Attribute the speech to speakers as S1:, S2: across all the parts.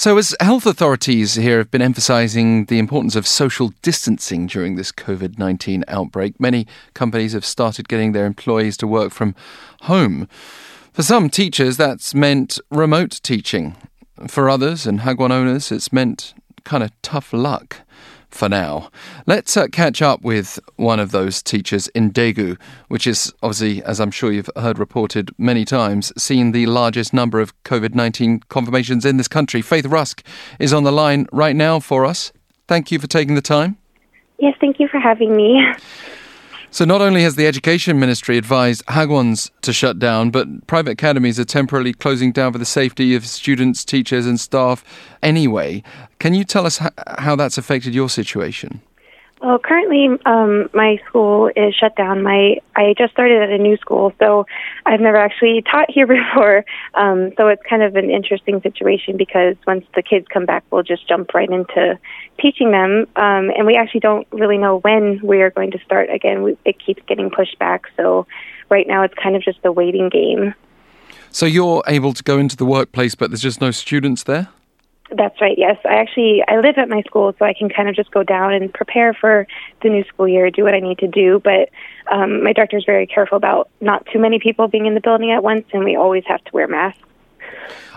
S1: So, as health authorities here have been emphasizing the importance of social distancing during this COVID 19 outbreak, many companies have started getting their employees to work from home. For some teachers, that's meant remote teaching. For others and Hagwon owners, it's meant kind of tough luck for now. Let's uh, catch up with one of those teachers in Daegu, which is obviously, as I'm sure you've heard reported many times, seen the largest number of COVID 19 confirmations in this country. Faith Rusk is on the line right now for us. Thank you for taking the time.
S2: Yes, thank you for having me.
S1: So, not only has the Education Ministry advised Hagwons to shut down, but private academies are temporarily closing down for the safety of students, teachers, and staff anyway. Can you tell us how that's affected your situation?
S2: Well, currently, um, my school is shut down. My I just started at a new school, so I've never actually taught here before. Um, so it's kind of an interesting situation because once the kids come back, we'll just jump right into teaching them, um, and we actually don't really know when we are going to start again. We, it keeps getting pushed back, so right now it's kind of just a waiting game.
S1: So you're able to go into the workplace, but there's just no students there.
S2: That's right. Yes, I actually I live at my school, so I can kind of just go down and prepare for the new school year, do what I need to do. But um, my director is very careful about not too many people being in the building at once, and we always have to wear masks.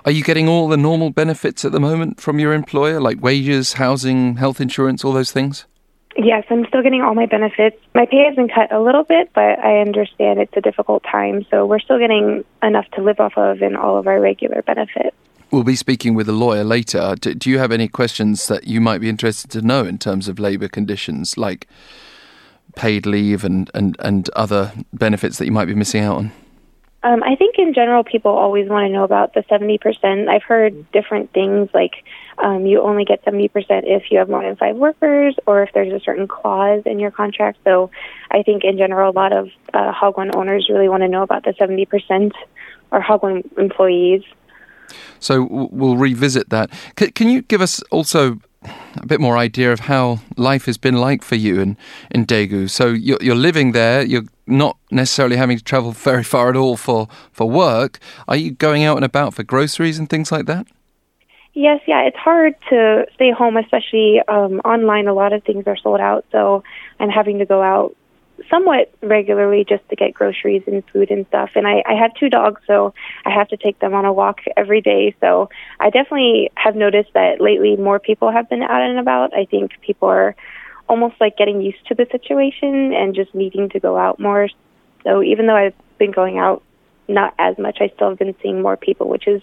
S1: Are you getting all the normal benefits at the moment from your employer, like wages, housing, health insurance, all those things?
S2: Yes, I'm still getting all my benefits. My pay has been cut a little bit, but I understand it's a difficult time, so we're still getting enough to live off of and all of our regular benefits.
S1: We'll be speaking with a lawyer later. Do, do you have any questions that you might be interested to know in terms of labour conditions, like paid leave and, and, and other benefits that you might be missing out on?
S2: Um, I think in general, people always want to know about the 70%. I've heard different things like um, you only get 70% if you have more than five workers or if there's a certain clause in your contract. So I think in general, a lot of uh, owners really want to know about the 70% or Hagwon employees.
S1: So we'll revisit that. C- can you give us also a bit more idea of how life has been like for you in, in Daegu? So you're, you're living there, you're not necessarily having to travel very far at all for, for work. Are you going out and about for groceries and things like that?
S2: Yes, yeah, it's hard to stay home, especially um, online. A lot of things are sold out, so I'm having to go out somewhat regularly just to get groceries and food and stuff. And I, I have two dogs, so I have to take them on a walk every day. So I definitely have noticed that lately more people have been out and about. I think people are almost like getting used to the situation and just needing to go out more. So even though I've been going out not as much, I still have been seeing more people, which is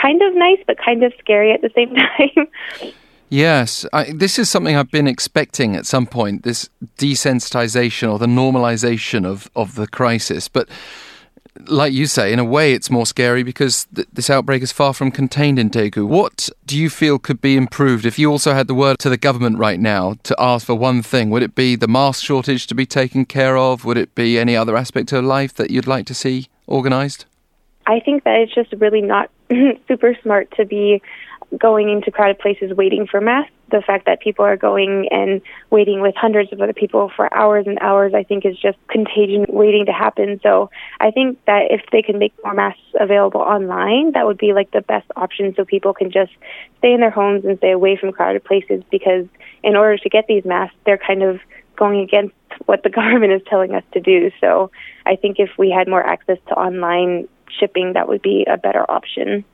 S2: kind of nice but kind of scary at the same time.
S1: Yes, I, this is something I've been expecting at some point this desensitization or the normalization of, of the crisis. But like you say, in a way, it's more scary because th- this outbreak is far from contained in Daegu. What do you feel could be improved if you also had the word to the government right now to ask for one thing? Would it be the mask shortage to be taken care of? Would it be any other aspect of life that you'd like to see organized?
S2: I think that it's just really not super smart to be going into crowded places waiting for masks. The fact that people are going and waiting with hundreds of other people for hours and hours, I think, is just contagion waiting to happen. So I think that if they can make more masks available online, that would be like the best option so people can just stay in their homes and stay away from crowded places because in order to get these masks, they're kind of going against what the government is telling us to do. So I think if we had more access to online shipping, that would be a better option.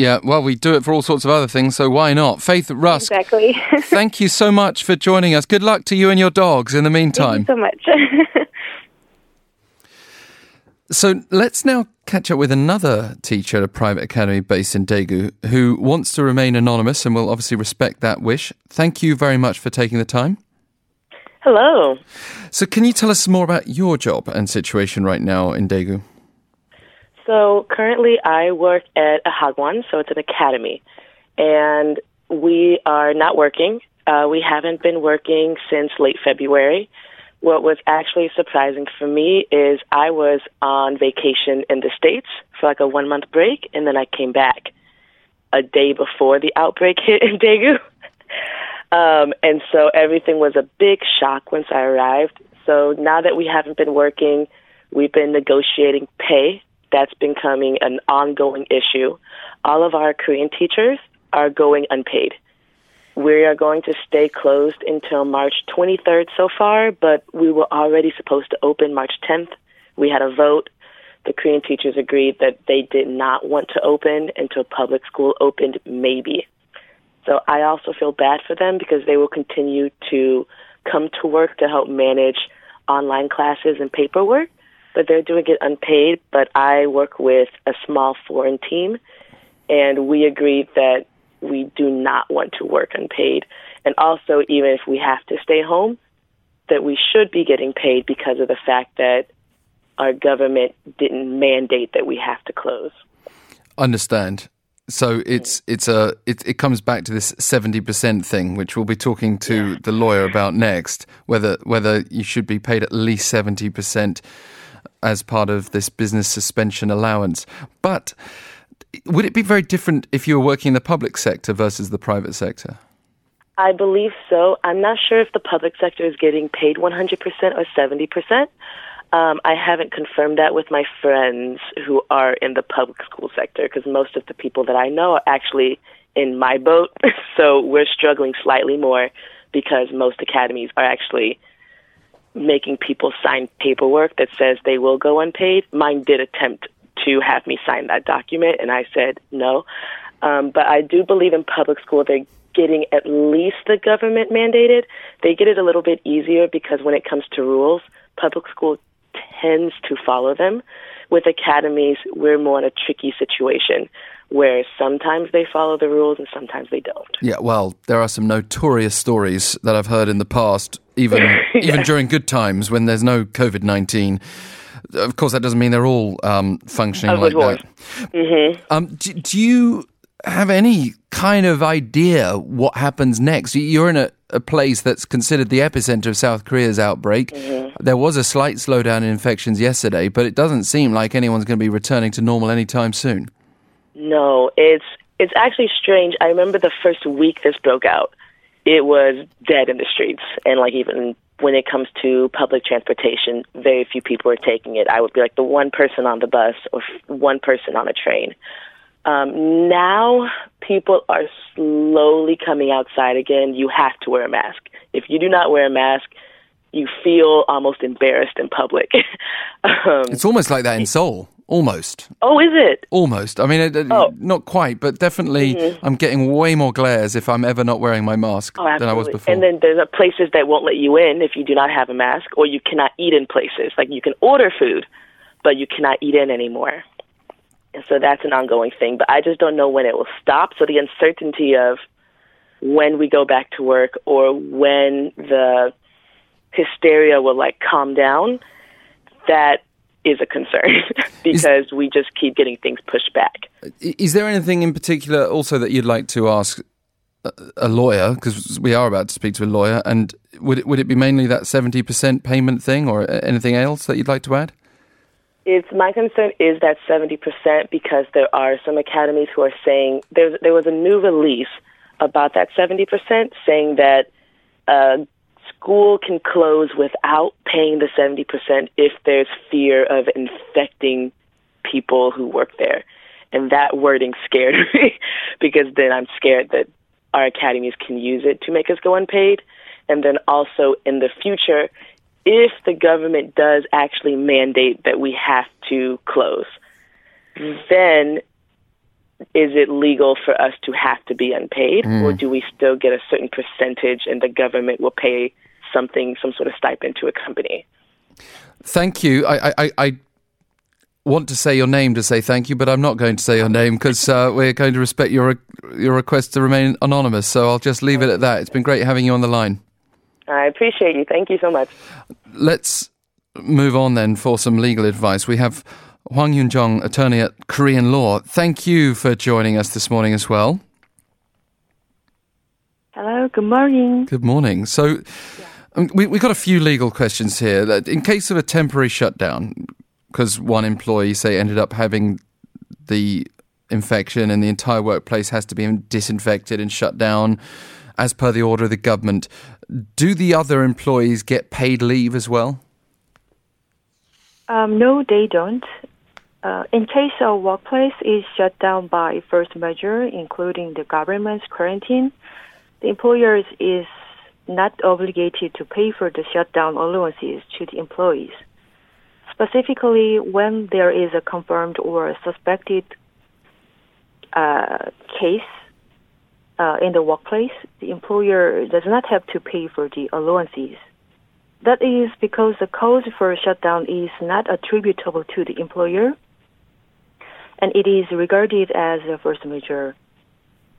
S1: Yeah, well, we do it for all sorts of other things, so why not? Faith Rusk.
S2: Exactly.
S1: thank you so much for joining us. Good luck to you and your dogs in the meantime.
S2: Thank you so much.
S1: so let's now catch up with another teacher at a private academy based in Daegu who wants to remain anonymous and will obviously respect that wish. Thank you very much for taking the time.
S3: Hello.
S1: So, can you tell us more about your job and situation right now in Daegu?
S3: So currently, I work at a Hagwon, so it's an academy, and we are not working. Uh, we haven't been working since late February. What was actually surprising for me is I was on vacation in the States for like a one month break, and then I came back a day before the outbreak hit in Daegu. um, and so everything was a big shock once I arrived. So now that we haven't been working, we've been negotiating pay that's becoming an ongoing issue. All of our Korean teachers are going unpaid. We are going to stay closed until March 23rd so far, but we were already supposed to open March 10th. We had a vote. The Korean teachers agreed that they did not want to open until public school opened, maybe. So I also feel bad for them because they will continue to come to work to help manage online classes and paperwork, but they're doing it unpaid. But I work with a small foreign team, and we agreed that we do not want to work unpaid. And also, even if we have to stay home, that we should be getting paid because of the fact that our government didn't mandate that we have to close.
S1: Understand. So it's mm. it's a it, it comes back to this seventy percent thing, which we'll be talking to the lawyer about next. Whether whether you should be paid at least seventy percent as part of this business suspension allowance. But would it be very different if you were working in the public sector versus the private sector?
S3: I believe so. I'm not sure if the public sector is getting paid 100% or 70%. Um, I haven't confirmed that with my friends who are in the public school sector because most of the people that I know are actually in my boat. so we're struggling slightly more because most academies are actually making people sign paperwork that says they will go unpaid. Mine did attempt to have me sign that document, and I said no. Um, but I do believe in public school they're getting at least the government mandated. They get it a little bit easier because when it comes to rules, public school tends to follow them. With academies, we're more in a tricky situation where sometimes they follow the rules and sometimes they don't.
S1: Yeah, well, there are some notorious stories that I've heard in the past, even yeah. even during good times when there's no COVID nineteen. Of course, that doesn't mean they're all um, functioning like that.
S3: Mm-hmm.
S1: Um, do, do you have any kind of idea what happens next? You're in a, a place that's considered the epicenter of South Korea's outbreak. Mm-hmm. There was a slight slowdown in infections yesterday, but it doesn't seem like anyone's going to be returning to normal anytime soon.
S3: No, it's it's actually strange. I remember the first week this broke out, it was dead in the streets, and like even when it comes to public transportation, very few people were taking it. I would be like the one person on the bus or one person on a train. Um, now people are slowly coming outside again. You have to wear a mask. If you do not wear a mask, you feel almost embarrassed in public.
S1: um, it's almost like that in Seoul. Almost.
S3: Oh, is it?
S1: Almost. I mean, oh. not quite, but definitely mm-hmm. I'm getting way more glares if I'm ever not wearing my mask
S3: oh,
S1: than I was before.
S3: And then there's places that won't let you in if you do not have a mask, or you cannot eat in places. Like you can order food, but you cannot eat in anymore. And so that's an ongoing thing, but I just don't know when it will stop. So the uncertainty of when we go back to work or when the hysteria will like calm down, that is a concern because is, we just keep getting things pushed back.
S1: Is there anything in particular also that you'd like to ask a lawyer because we are about to speak to a lawyer and would it, would it be mainly that 70% payment thing or anything else that you'd like to add?
S3: It's my concern is that 70% because there are some academies who are saying there there was a new release about that 70% saying that uh, school can close without paying the 70% if there's fear of infecting people who work there. And that wording scared me because then I'm scared that our academies can use it to make us go unpaid. And then also in the future, if the government does actually mandate that we have to close, then is it legal for us to have to be unpaid, mm. or do we still get a certain percentage and the government will pay something, some sort of stipend to a company?
S1: Thank you. I, I, I want to say your name to say thank you, but I'm not going to say your name because uh, we're going to respect your your request to remain anonymous. So I'll just leave it at that. It's been great having you on the line.
S3: I appreciate you. Thank you so much.
S1: Let's move on then for some legal advice. We have Hwang Yunjeong, attorney at Korean Law. Thank you for joining us this morning as well.
S4: Hello, good morning.
S1: Good morning. So, yeah. um, we, we've got a few legal questions here. In case of a temporary shutdown, because one employee, say, ended up having the infection and the entire workplace has to be disinfected and shut down as per the order of the government. Do the other employees get paid leave as well?
S4: Um, no, they don't. Uh, in case a workplace is shut down by force majeure, including the government's quarantine, the employer is not obligated to pay for the shutdown allowances to the employees. Specifically, when there is a confirmed or suspected uh, case uh, in the workplace, the employer does not have to pay for the allowances. That is because the cause for shutdown is not attributable to the employer, and it is regarded as a force majeure.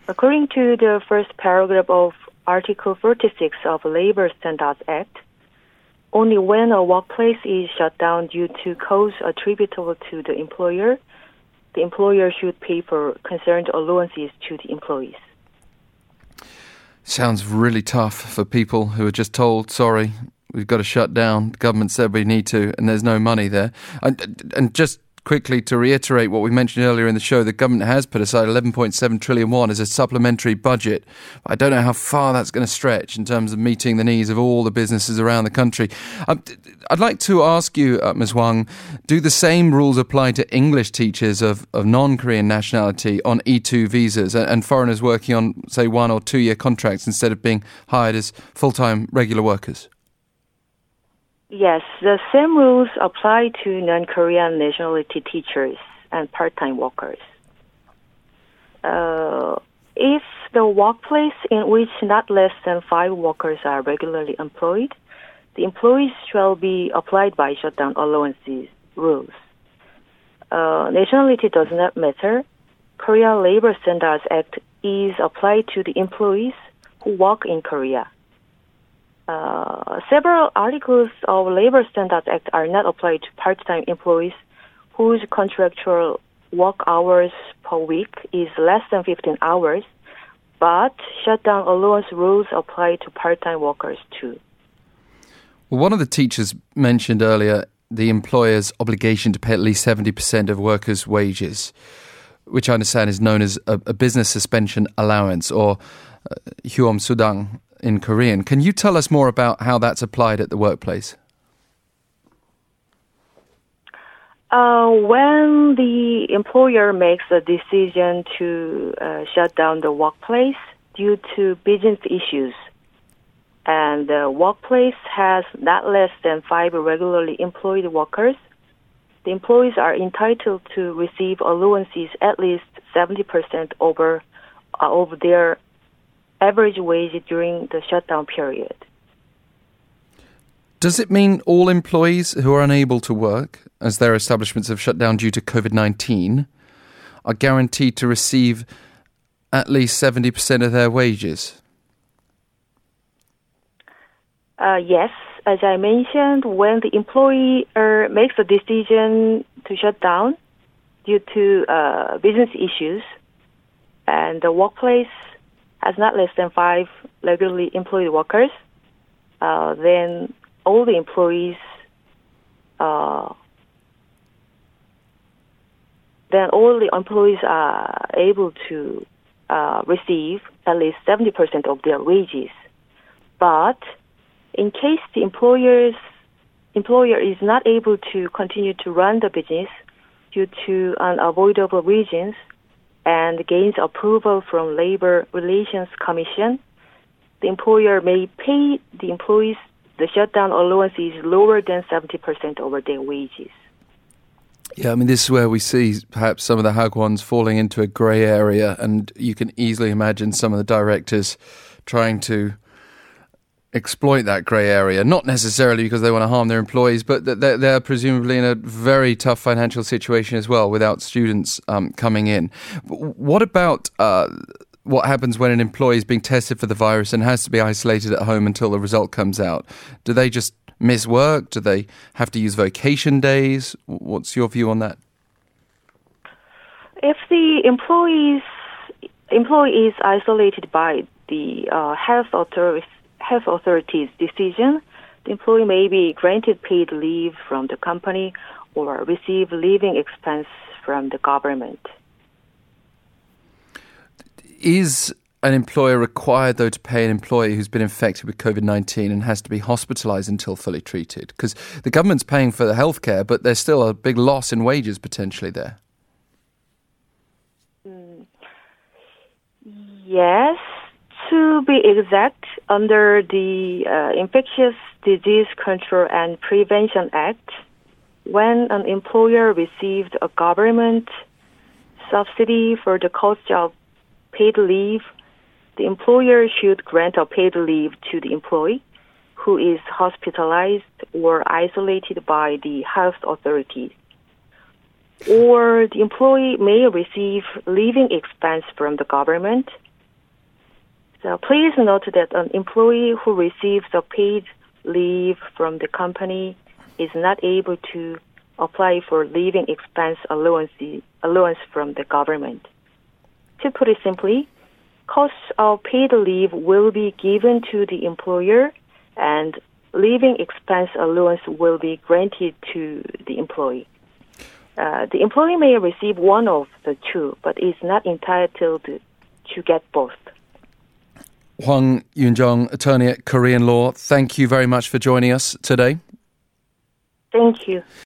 S4: According to the first paragraph of Article 46 of the Labor Standards Act, only when a workplace is shut down due to cause attributable to the employer, the employer should pay for concerned allowances to the employees.
S1: Sounds really tough for people who are just told, sorry, we've got to shut down. The government said we need to, and there's no money there. And, and just quickly to reiterate what we mentioned earlier in the show, the government has put aside 11.7 trillion won as a supplementary budget. I don't know how far that's going to stretch in terms of meeting the needs of all the businesses around the country. Um, I'd like to ask you, uh, Ms. Hwang, do the same rules apply to English teachers of, of non-Korean nationality on E2 visas and, and foreigners working on, say, one or two year contracts instead of being hired as full-time regular workers?
S4: Yes, the same rules apply to non-Korean nationality teachers and part-time workers. Uh, if the workplace in which not less than five workers are regularly employed, the employees shall be applied by shutdown allowances rules. Uh, nationality does not matter. Korea Labor Standards Act is applied to the employees who work in Korea. Uh, several articles of Labor Standards Act are not applied to part-time employees whose contractual work hours per week is less than 15 hours, but shutdown allowance rules apply to part-time workers too.
S1: Well, one of the teachers mentioned earlier the employer's obligation to pay at least 70% of workers' wages, which I understand is known as a, a business suspension allowance or uh, Sudang in Korean. Can you tell us more about how that's applied at the workplace?
S4: Uh, when the employer makes a decision to uh, shut down the workplace due to business issues, and the workplace has not less than five regularly employed workers, the employees are entitled to receive allowances at least 70% over, uh, over their average wage during the shutdown period.
S1: Does it mean all employees who are unable to work, as their establishments have shut down due to COVID 19, are guaranteed to receive at least 70% of their wages?
S4: Uh, yes. As I mentioned, when the employee uh, makes a decision to shut down due to uh, business issues, and the workplace has not less than five regularly employed workers, uh, then all the employees, uh, then all the employees are able to uh, receive at least 70% of their wages. But in case the employer's employer is not able to continue to run the business due to unavoidable reasons, and gains approval from Labor Relations Commission, the employer may pay the employees the shutdown allowance is lower than 70% over their wages.
S1: Yeah, I mean, this is where we see perhaps some of the Hagwons falling into a grey area, and you can easily imagine some of the directors trying to exploit that grey area, not necessarily because they want to harm their employees, but they're, they're presumably in a very tough financial situation as well without students um, coming in. What about uh, what happens when an employee is being tested for the virus and has to be isolated at home until the result comes out? Do they just miss work? Do they have to use vacation days? What's your view on that?
S4: If the employees employee is isolated by the uh, health authorities health authority's decision, the employee may be granted paid leave from the company or receive living expense from the government.
S1: Is an employer required, though, to pay an employee who's been infected with COVID 19 and has to be hospitalized until fully treated? Because the government's paying for the healthcare, but there's still a big loss in wages potentially there. Mm.
S4: Yes, to be exact, under the uh, Infectious Disease Control and Prevention Act, when an employer received a government subsidy for the cost of paid leave, the employer should grant a paid leave to the employee who is hospitalized or isolated by the health authorities. Or the employee may receive leaving expense from the government. So please note that an employee who receives a paid leave from the company is not able to apply for leaving expense allowance, allowance from the government. To put it simply, costs of paid leave will be given to the employer and leaving expense allowance will be granted to the employee. Uh, the employee may receive one of the two, but is not entitled to, to get both.
S1: Hwang Yunjeong, attorney at Korean Law, thank you very much for joining us today.
S4: Thank you.